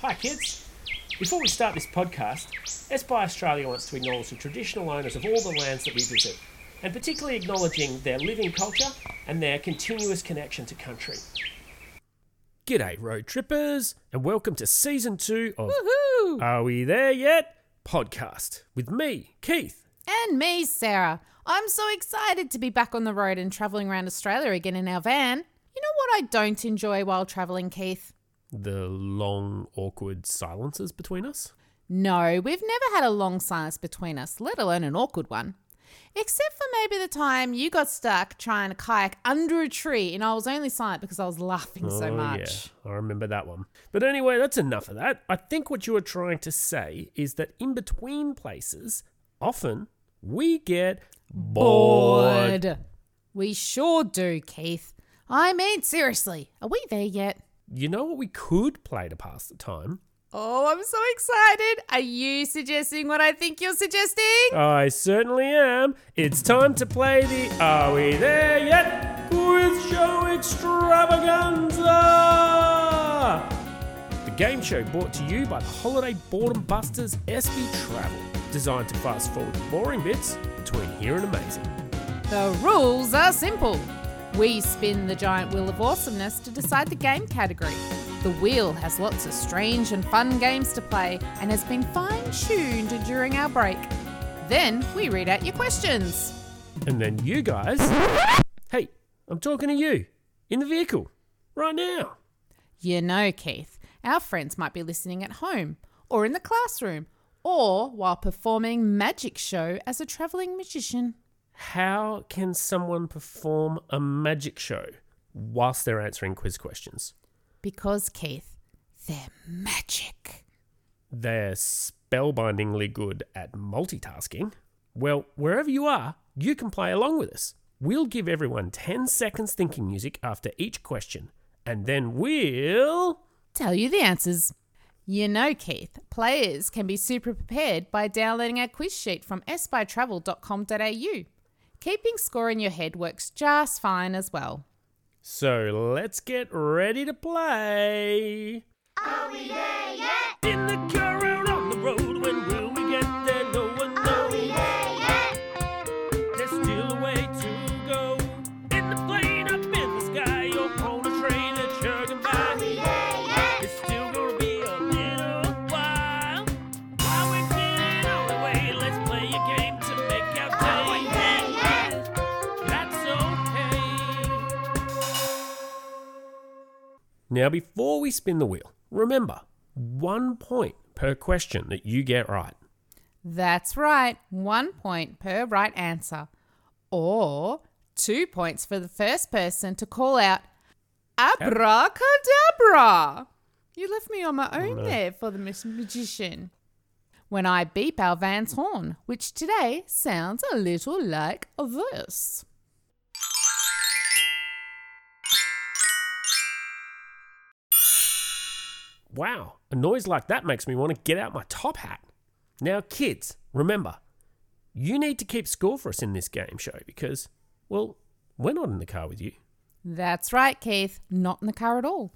Hi, kids. Before we start this podcast, Espy Australia wants to acknowledge the traditional owners of all the lands that we visit, and particularly acknowledging their living culture and their continuous connection to country. G'day, road trippers, and welcome to season two of Woohoo! Are We There Yet? podcast with me, Keith. And me, Sarah. I'm so excited to be back on the road and travelling around Australia again in our van. You know what I don't enjoy while travelling, Keith? The long, awkward silences between us. No, we've never had a long silence between us, let alone an awkward one. Except for maybe the time you got stuck trying to kayak under a tree and I was only silent because I was laughing so Oh, much. Yeah, I remember that one. But anyway, that's enough of that. I think what you were trying to say is that in between places, often we get bored. Bored. We sure do, Keith. I mean, seriously, are we there yet? You know what we could play to pass the time? Oh, I'm so excited. Are you suggesting what I think you're suggesting? I certainly am. It's time to play the Are We There Yet? Quiz Show Extravaganza! The game show brought to you by the Holiday Boredom Busters Espy Travel, designed to fast forward the boring bits between here and amazing. The rules are simple. We spin the giant wheel of awesomeness to decide the game category. The wheel has lots of strange and fun games to play and has been fine tuned during our break. Then we read out your questions. And then you guys. Hey, I'm talking to you in the vehicle right now. You know, Keith, our friends might be listening at home, or in the classroom, or while performing magic show as a travelling magician. How can someone perform a magic show whilst they're answering quiz questions? Because, Keith, they're magic. They're spellbindingly good at multitasking. Well, wherever you are, you can play along with us. We'll give everyone 10 seconds thinking music after each question, and then we'll. Tell you the answers. You know, Keith, players can be super prepared by downloading our quiz sheet from spytravel.com.au. Keeping score in your head works just fine as well. So let's get ready to play. Are we there yet? In the car out on the road, when will Now, before we spin the wheel, remember one point per question that you get right. That's right, one point per right answer. Or two points for the first person to call out Abracadabra. You left me on my own oh, no. there for the magician. When I beep our van's horn, which today sounds a little like this. Wow, a noise like that makes me want to get out my top hat. Now, kids, remember, you need to keep score for us in this game show because, well, we're not in the car with you. That's right, Keith. Not in the car at all.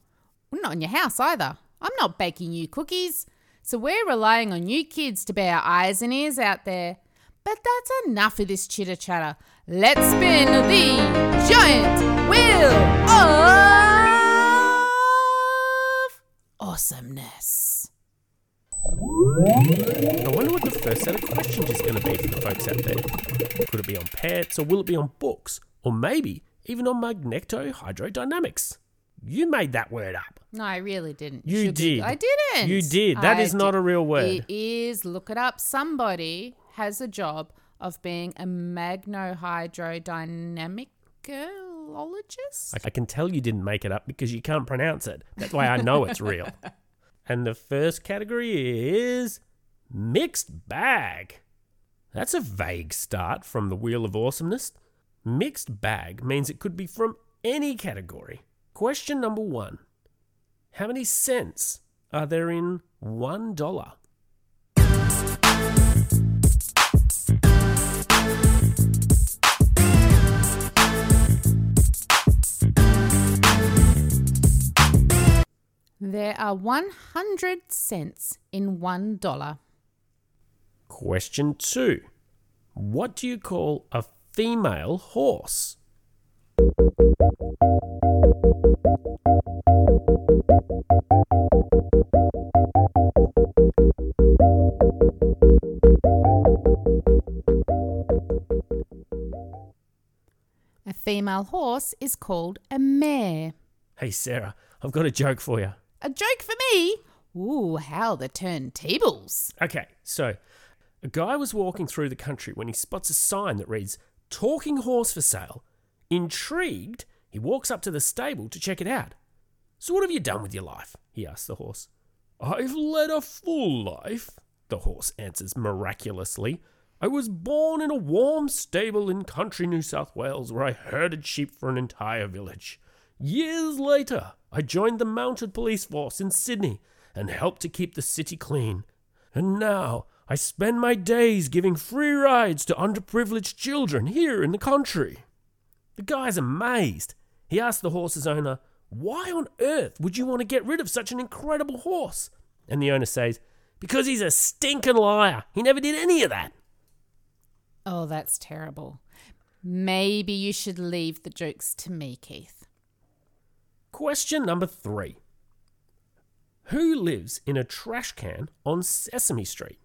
We're not in your house either. I'm not baking you cookies. So we're relying on you kids to be our eyes and ears out there. But that's enough of this chitter chatter. Let's spin the giant wheel awesomeness. I wonder what the first set of questions is going to be for the folks out there. Could it be on pets or will it be on books? Or maybe even on magnetohydrodynamics? You made that word up. No, I really didn't. You Should did. be- I didn't. You did. That I is not did- a real word. It is. Look it up. Somebody has a job of being a magnohydrodynamicologist. I can tell you didn't make it up because you can't pronounce it. That's why I know it's real. And the first category is mixed bag. That's a vague start from the Wheel of Awesomeness. Mixed bag means it could be from any category. Question number one How many cents are there in one dollar? There are 100 cents in one dollar. Question two. What do you call a female horse? A female horse is called a mare. Hey, Sarah, I've got a joke for you. A joke for me? Ooh, how the turntables. Okay, so a guy was walking through the country when he spots a sign that reads Talking Horse for Sale. Intrigued, he walks up to the stable to check it out. So, what have you done with your life? he asks the horse. I've led a full life, the horse answers miraculously. I was born in a warm stable in country New South Wales where I herded sheep for an entire village. Years later, I joined the mounted police force in Sydney and helped to keep the city clean. And now I spend my days giving free rides to underprivileged children here in the country. The guy's amazed. He asks the horse's owner, Why on earth would you want to get rid of such an incredible horse? And the owner says, Because he's a stinking liar. He never did any of that. Oh, that's terrible. Maybe you should leave the jokes to me, Keith. Question number three Who lives in a trash can on Sesame Street?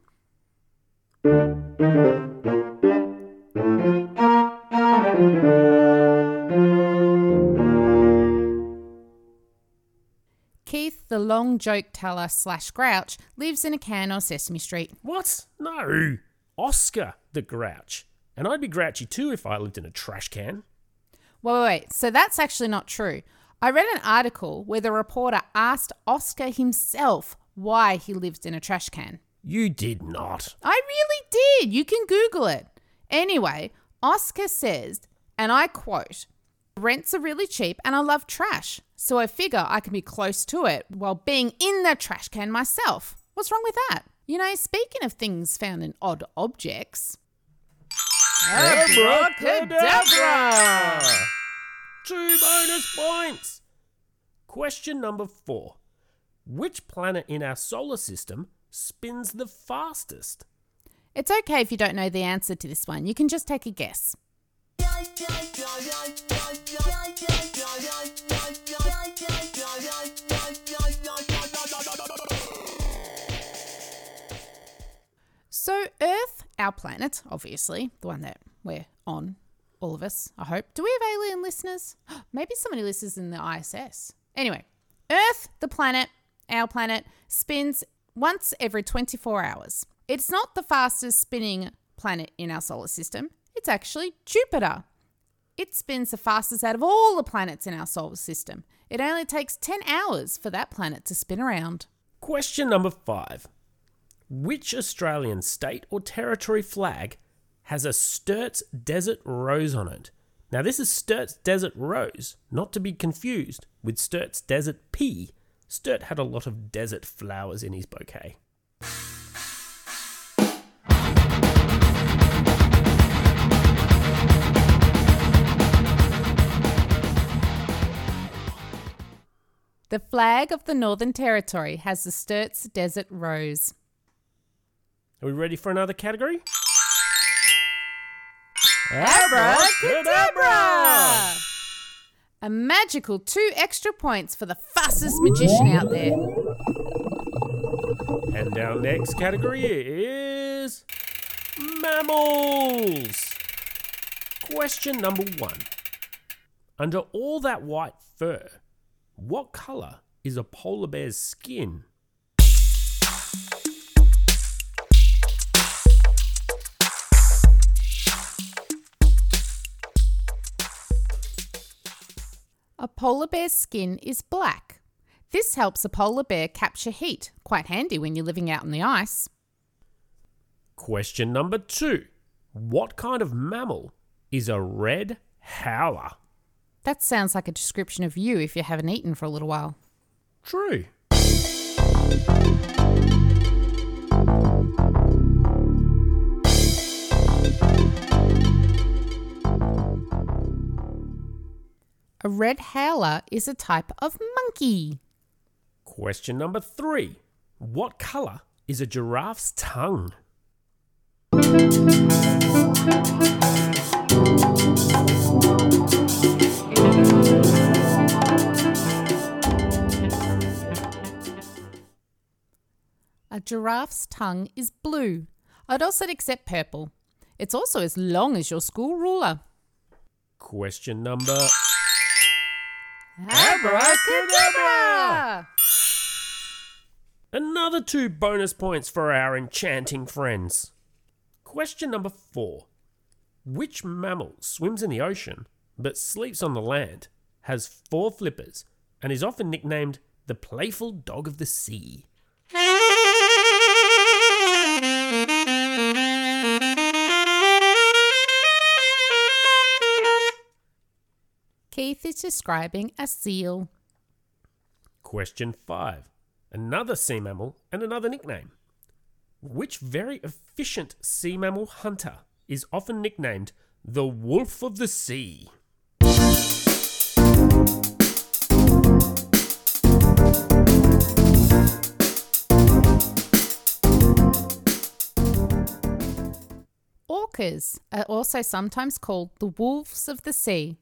Keith, the long joke teller slash grouch, lives in a can on Sesame Street. What? No. Oscar the Grouch. And I'd be grouchy too if I lived in a trash can. Wait, wait, wait. So that's actually not true. I read an article where the reporter asked Oscar himself why he lived in a trash can. You did not. I really did. You can Google it. Anyway, Oscar says, and I quote, Rents are really cheap and I love trash. So I figure I can be close to it while being in the trash can myself. What's wrong with that? You know, speaking of things found in odd objects. Abracadabra! Two bonus points. Question number four. Which planet in our solar system spins the fastest? It's okay if you don't know the answer to this one. You can just take a guess. So, Earth, our planet, obviously, the one that we're on, all of us, I hope. Do we have listeners? Maybe somebody listens in the ISS. Anyway, Earth, the planet, our planet, spins once every 24 hours. It's not the fastest spinning planet in our solar system, it's actually Jupiter. It spins the fastest out of all the planets in our solar system. It only takes 10 hours for that planet to spin around. Question number five. Which Australian state or territory flag has a Sturt's Desert Rose on it? Now, this is Sturt's Desert Rose, not to be confused with Sturt's Desert Pea. Sturt had a lot of desert flowers in his bouquet. The flag of the Northern Territory has the Sturt's Desert Rose. Are we ready for another category? Abracadabra! A magical two extra points for the fastest magician out there. And our next category is mammals. Question number one. Under all that white fur, what colour is a polar bear's skin? A polar bear's skin is black. This helps a polar bear capture heat, quite handy when you're living out on the ice. Question number two. What kind of mammal is a red howler? That sounds like a description of you if you haven't eaten for a little while. True. A red howler is a type of monkey. Question number three What colour is a giraffe's tongue? A giraffe's tongue is blue. I'd also accept purple. It's also as long as your school ruler. Question number Abracadabra! Another two bonus points for our enchanting friends. Question number four Which mammal swims in the ocean but sleeps on the land, has four flippers, and is often nicknamed the playful dog of the sea? Keith is describing a seal. Question 5. Another sea mammal and another nickname. Which very efficient sea mammal hunter is often nicknamed the Wolf of the Sea? Orcas are also sometimes called the wolves of the sea.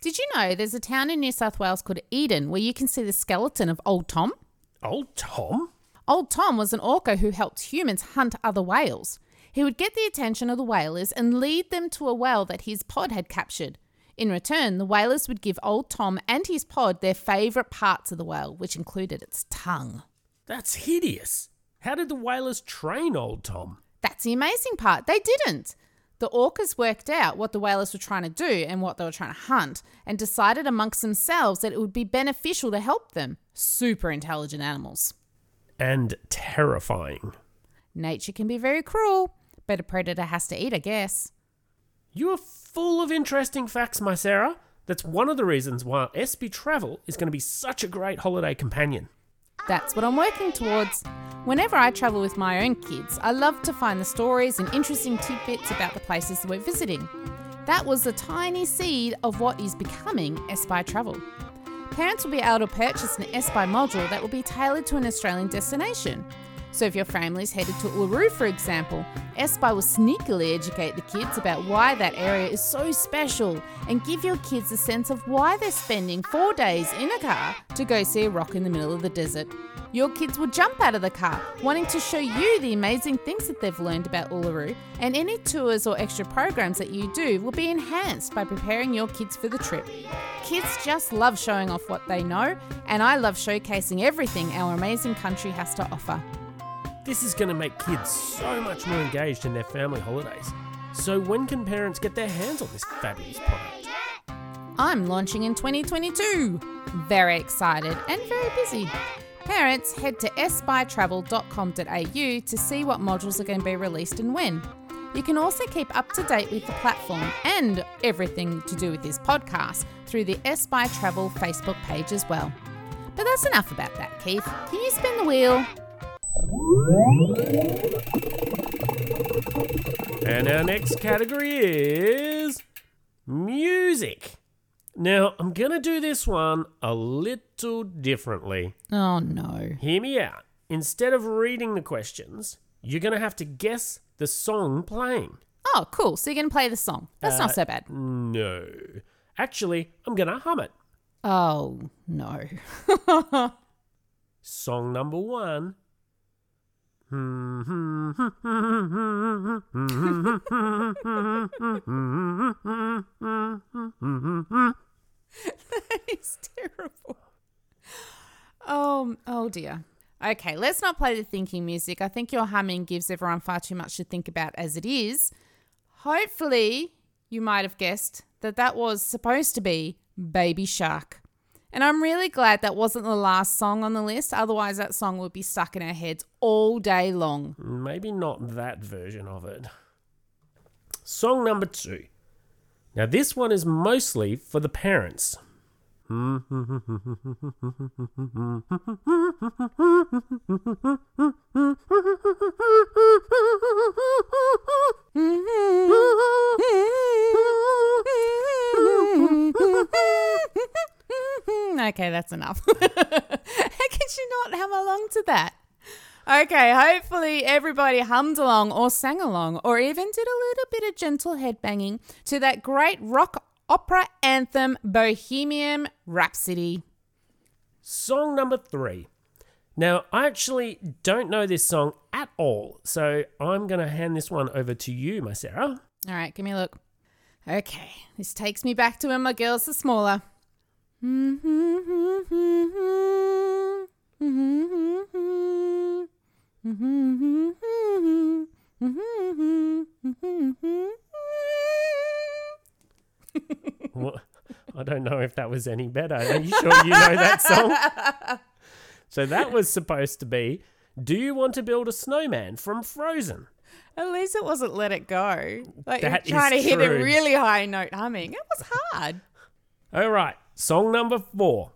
Did you know there's a town in New South Wales called Eden where you can see the skeleton of Old Tom? Old Tom? Old Tom was an orca who helped humans hunt other whales. He would get the attention of the whalers and lead them to a whale that his pod had captured. In return, the whalers would give Old Tom and his pod their favourite parts of the whale, which included its tongue. That's hideous. How did the whalers train Old Tom? That's the amazing part. They didn't. The orcas worked out what the whalers were trying to do and what they were trying to hunt and decided amongst themselves that it would be beneficial to help them. Super intelligent animals. And terrifying. Nature can be very cruel, but a predator has to eat, I guess. You are full of interesting facts, my Sarah. That's one of the reasons why Espy Travel is going to be such a great holiday companion. That's what I'm working towards. Whenever I travel with my own kids, I love to find the stories and interesting tidbits about the places we're visiting. That was the tiny seed of what is becoming Espy Travel. Parents will be able to purchase an Espy module that will be tailored to an Australian destination. So if your family's headed to Uluru, for example, Espy will sneakily educate the kids about why that area is so special and give your kids a sense of why they're spending four days in a car to go see a rock in the middle of the desert. Your kids will jump out of the car, wanting to show you the amazing things that they've learned about Uluru, and any tours or extra programs that you do will be enhanced by preparing your kids for the trip. Kids just love showing off what they know, and I love showcasing everything our amazing country has to offer. This is going to make kids so much more engaged in their family holidays. So, when can parents get their hands on this fabulous product? I'm launching in 2022. Very excited and very busy. Parents, head to spytravel.com.au to see what modules are going to be released and when. You can also keep up to date with the platform and everything to do with this podcast through the Espy Travel Facebook page as well. But that's enough about that, Keith. Can you spin the wheel? And our next category is music. Now, I'm going to do this one a little differently. Oh no. Hear me out. Instead of reading the questions, you're going to have to guess the song playing. Oh, cool. So you're going to play the song. That's not uh, so bad. No. Actually, I'm going to hum it. Oh, no. Song number one. It's terrible. Oh, oh dear. Okay, let's not play the thinking music. I think your humming gives everyone far too much to think about as it is. Hopefully, you might have guessed that that was supposed to be Baby Shark. And I'm really glad that wasn't the last song on the list. Otherwise, that song would be stuck in our heads all day long. Maybe not that version of it. Song number two. Now, this one is mostly for the parents. okay, that's enough. How could you not on to that. Okay, hopefully everybody hummed along or sang along or even did a little bit of gentle headbanging to that great rock opera anthem Bohemian Rhapsody. Song number three. Now, I actually don't know this song at all, so I'm going to hand this one over to you, my Sarah. All right, give me a look. Okay, this takes me back to when my girls were smaller. Mm-hmm, mm-hmm, mm-hmm, What? I don't know if that was any better. Are you sure you know that song? so that was supposed to be Do You Want to Build a Snowman from Frozen? At least it wasn't let it go. Like That you're trying to hit a really high note humming. It was hard. All right, song number four.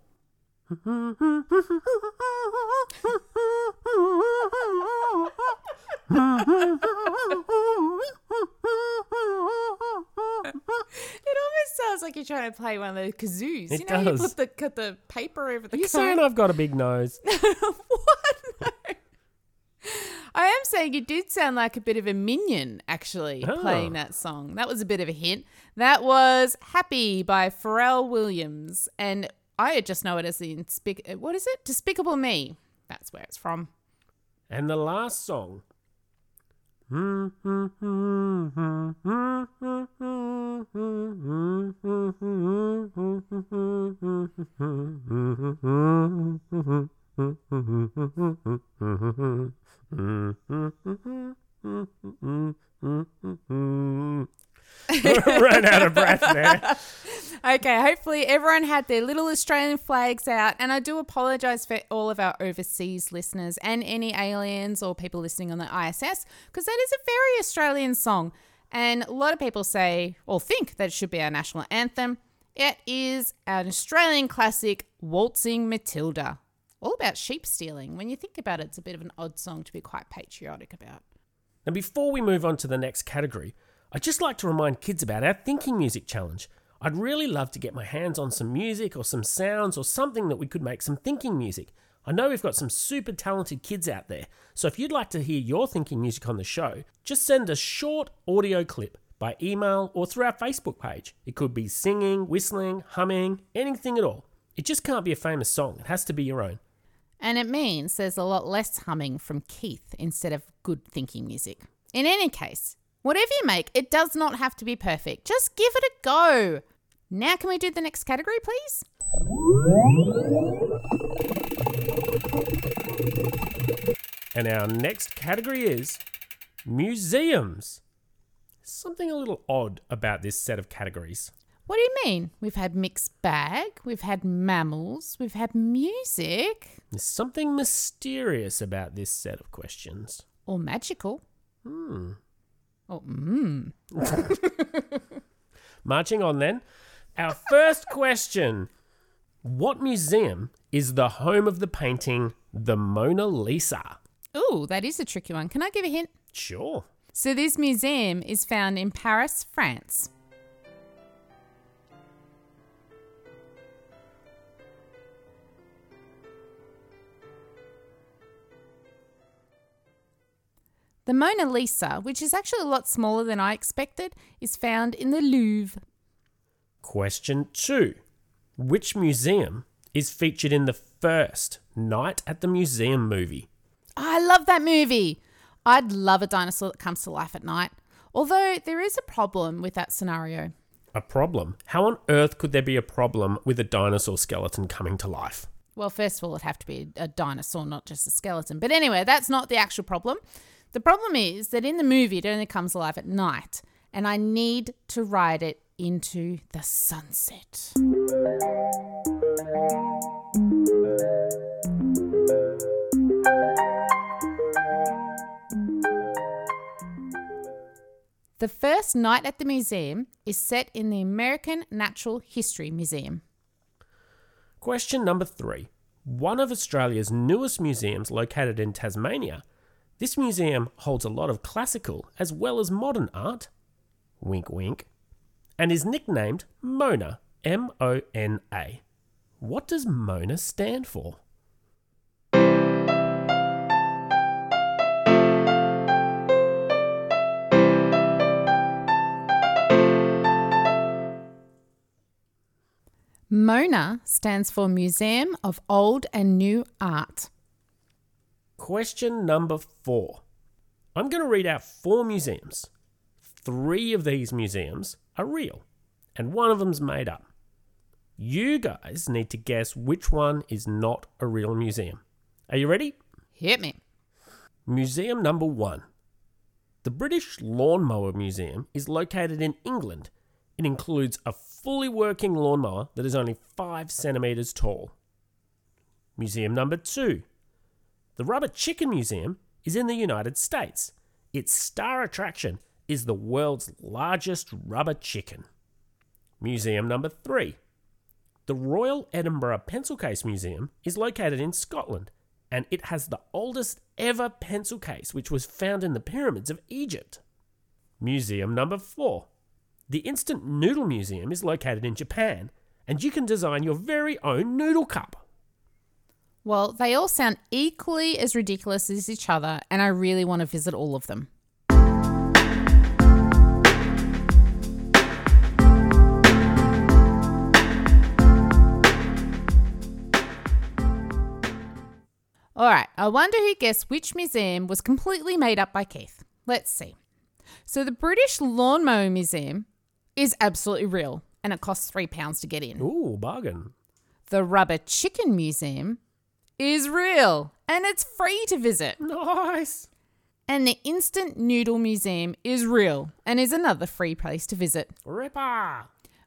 It almost sounds like you're trying to play one of those kazoos. It you know, does. you put the cut the paper over the Are you cone. saying I've got a big nose? what? No. I am saying you did sound like a bit of a minion actually Oh. playing that song. That was a bit of a hint. That was Happy by Pharrell Williams. And I just know it as the Inspic- what is it? Despicable Me. That's where it's from. And the last song. Ran out of breath there. Okay, hopefully everyone had their little Australian flags out. And I do apologize for all of our overseas listeners and any aliens or people listening on the ISS, because that is a very Australian song. And a lot of people say or think that it should be our national anthem. It is an Australian classic, Waltzing Matilda. All about sheep stealing. When you think about it, it's a bit of an odd song to be quite patriotic about. Now, before we move on to the next category, I'd just like to remind kids about our Thinking Music Challenge. I'd really love to get my hands on some music or some sounds or something that we could make some thinking music. I know we've got some super talented kids out there, so if you'd like to hear your thinking music on the show, just send a short audio clip by email or through our Facebook page. It could be singing, whistling, humming, anything at all. It just can't be a famous song, it has to be your own. And it means there's a lot less humming from Keith instead of good thinking music. In any case, whatever you make, it does not have to be perfect. Just give it a go. Now, can we do the next category, please? And our next category is museums. Something a little odd about this set of categories. What do you mean? We've had mixed bag, we've had mammals, we've had music, There's something mysterious about this set of questions. or magical. Hmm. Oh, mm. Marching on then. Our first question What museum is the home of the painting The Mona Lisa? Ooh, that is a tricky one. Can I give a hint? Sure. So, this museum is found in Paris, France. The Mona Lisa, which is actually a lot smaller than I expected, is found in the Louvre. Question two Which museum is featured in the first Night at the Museum movie? I love that movie. I'd love a dinosaur that comes to life at night. Although there is a problem with that scenario. A problem? How on earth could there be a problem with a dinosaur skeleton coming to life? Well, first of all, it'd have to be a dinosaur, not just a skeleton. But anyway, that's not the actual problem. The problem is that in the movie, it only comes alive at night, and I need to ride it into the sunset. The first night at the museum is set in the American Natural History Museum. Question number three. One of Australia's newest museums located in Tasmania. This museum holds a lot of classical as well as modern art, wink wink, and is nicknamed Mona, M O N A. What does Mona stand for? MONA stands for Museum of Old and New Art. Question number four. I'm going to read out four museums. Three of these museums are real, and one of them's made up. You guys need to guess which one is not a real museum. Are you ready? Hit me. Museum number one. The British Lawnmower Museum is located in England. It includes a fully working lawnmower that is only 5 centimetres tall. Museum number two. The Rubber Chicken Museum is in the United States. Its star attraction is the world's largest rubber chicken. Museum number three. The Royal Edinburgh Pencil Case Museum is located in Scotland and it has the oldest ever pencil case, which was found in the pyramids of Egypt. Museum number four. The Instant Noodle Museum is located in Japan, and you can design your very own noodle cup. Well, they all sound equally as ridiculous as each other, and I really want to visit all of them. All right, I wonder who guessed which museum was completely made up by Keith. Let's see. So, the British Lawnmower Museum is absolutely real, and it costs £3 to get in. Ooh, bargain. The Rubber Chicken Museum is real and it's free to visit. Nice. And the Instant Noodle Museum is real and is another free place to visit. Ripper.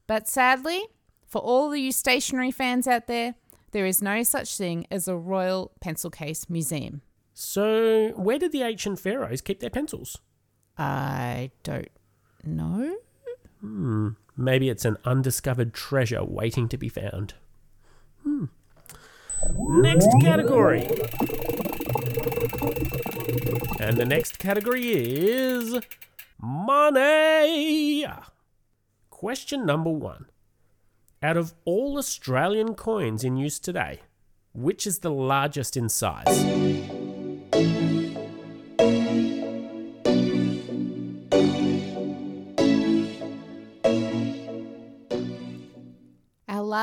But sadly, for all of you stationery fans out there, there is no such thing as a Royal Pencil Case Museum. So, where did the ancient pharaohs keep their pencils? I don't know. Maybe it's an undiscovered treasure waiting to be found. Hmm. Next category. And the next category is money. Question number one. Out of all Australian coins in use today, which is the largest in size?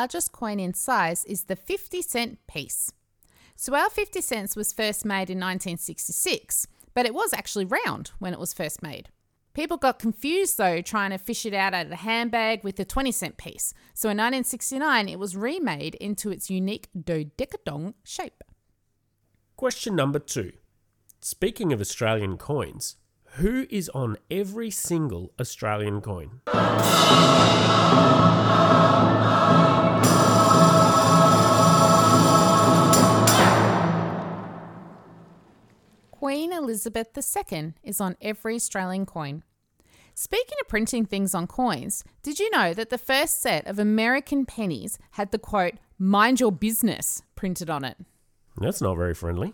Largest coin in size is the 50 cent piece. So our 50 cents was first made in 1966, but it was actually round when it was first made. People got confused though trying to fish it out of a handbag with the 20 cent piece. So in 1969, it was remade into its unique dodecadong shape. Question number two. Speaking of Australian coins, who is on every single Australian coin? Queen Elizabeth II is on every Australian coin. Speaking of printing things on coins, did you know that the first set of American pennies had the quote, mind your business printed on it? That's not very friendly.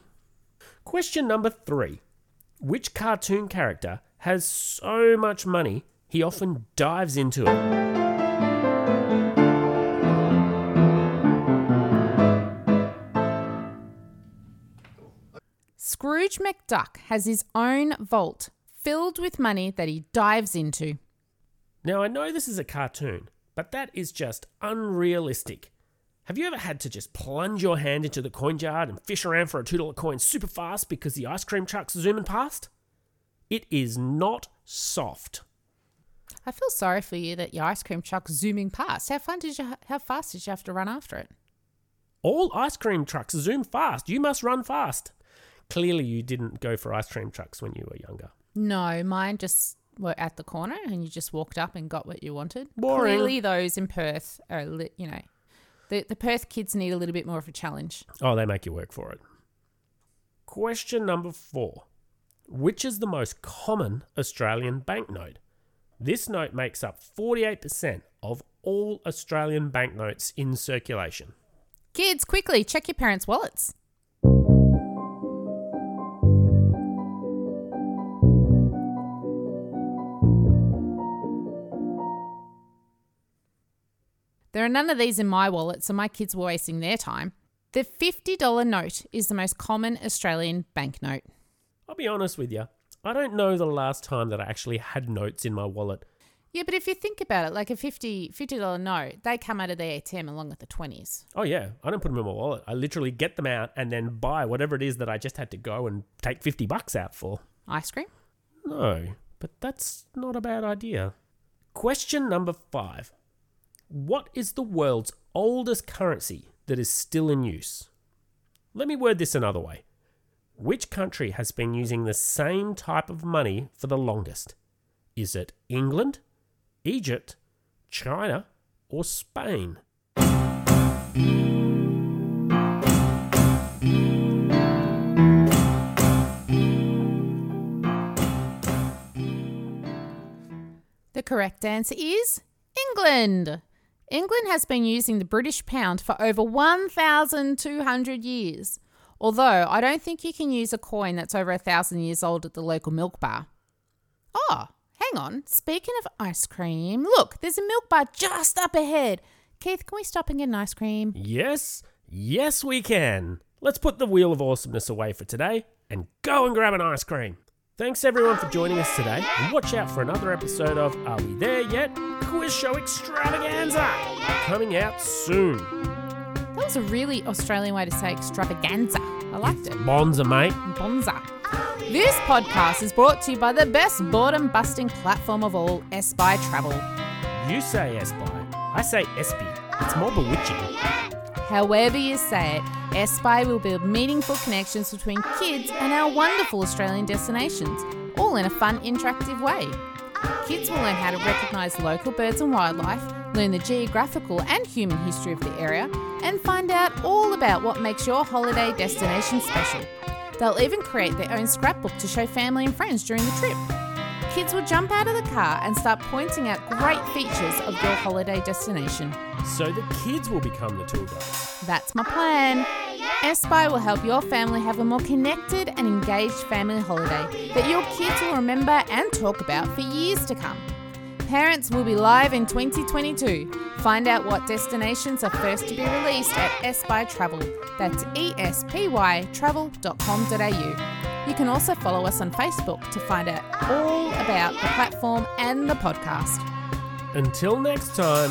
Question number three. Which cartoon character has so much money he often dives into it? Scrooge McDuck has his own vault filled with money that he dives into. Now, I know this is a cartoon, but that is just unrealistic. Have you ever had to just plunge your hand into the coin jar and fish around for a $2 coin super fast because the ice cream truck's zooming past? It is not soft. I feel sorry for you that your ice cream truck's zooming past. How fun did you? How fast did you have to run after it? All ice cream trucks zoom fast. You must run fast. Clearly, you didn't go for ice cream trucks when you were younger. No, mine just were at the corner, and you just walked up and got what you wanted. Boring. Clearly, those in Perth are, you know, the the Perth kids need a little bit more of a challenge. Oh, they make you work for it. Question number four Which is the most common Australian banknote? This note makes up 48% of all Australian banknotes in circulation. Kids, quickly check your parents' wallets. Are none of these in my wallet, so my kids were wasting their time. The $50 note is the most common Australian banknote. I'll be honest with you, I don't know the last time that I actually had notes in my wallet. Yeah, but if you think about it, like a 50 $50 note, they come out of the ATM along with the 20s. Oh yeah, I don't put them in my wallet. I literally get them out and then buy whatever it is that I just had to go and take 50 bucks out for. Ice cream? No, but that's not a bad idea. Question number 5. What is the world's oldest currency that is still in use? Let me word this another way. Which country has been using the same type of money for the longest? Is it England, Egypt, China, or Spain? The correct answer is England. England has been using the British pound for over 1,200 years. Although I don't think you can use a coin that's over a thousand years old at the local milk bar. Oh, hang on. Speaking of ice cream, look, there's a milk bar just up ahead. Keith, can we stop and get an ice cream? Yes, yes, we can. Let's put the wheel of awesomeness away for today and go and grab an ice cream. Thanks everyone for joining us today, and watch out for another episode of Are We There Yet? Quiz Show Extravaganza coming out soon. That was a really Australian way to say extravaganza. I liked it. Bonza, mate. Bonza. This podcast is brought to you by the best boredom busting platform of all, Espy Travel. You say Espy, I say Espy. It's more bewitching. However you say it, Espy will build meaningful connections between kids and our wonderful Australian destinations, all in a fun, interactive way. Kids will learn how to recognise local birds and wildlife, learn the geographical and human history of the area, and find out all about what makes your holiday destination special. They'll even create their own scrapbook to show family and friends during the trip. Kids will jump out of the car and start pointing out great features of your holiday destination. So the kids will become the tour guides. That's my plan. Espy will help your family have a more connected and engaged family holiday that your kids will remember and talk about for years to come. Parents will be live in 2022. Find out what destinations are first to be released at Espy Travel. That's E espy travel.com.au. You can also follow us on Facebook to find out all about the platform and the podcast. Until next time,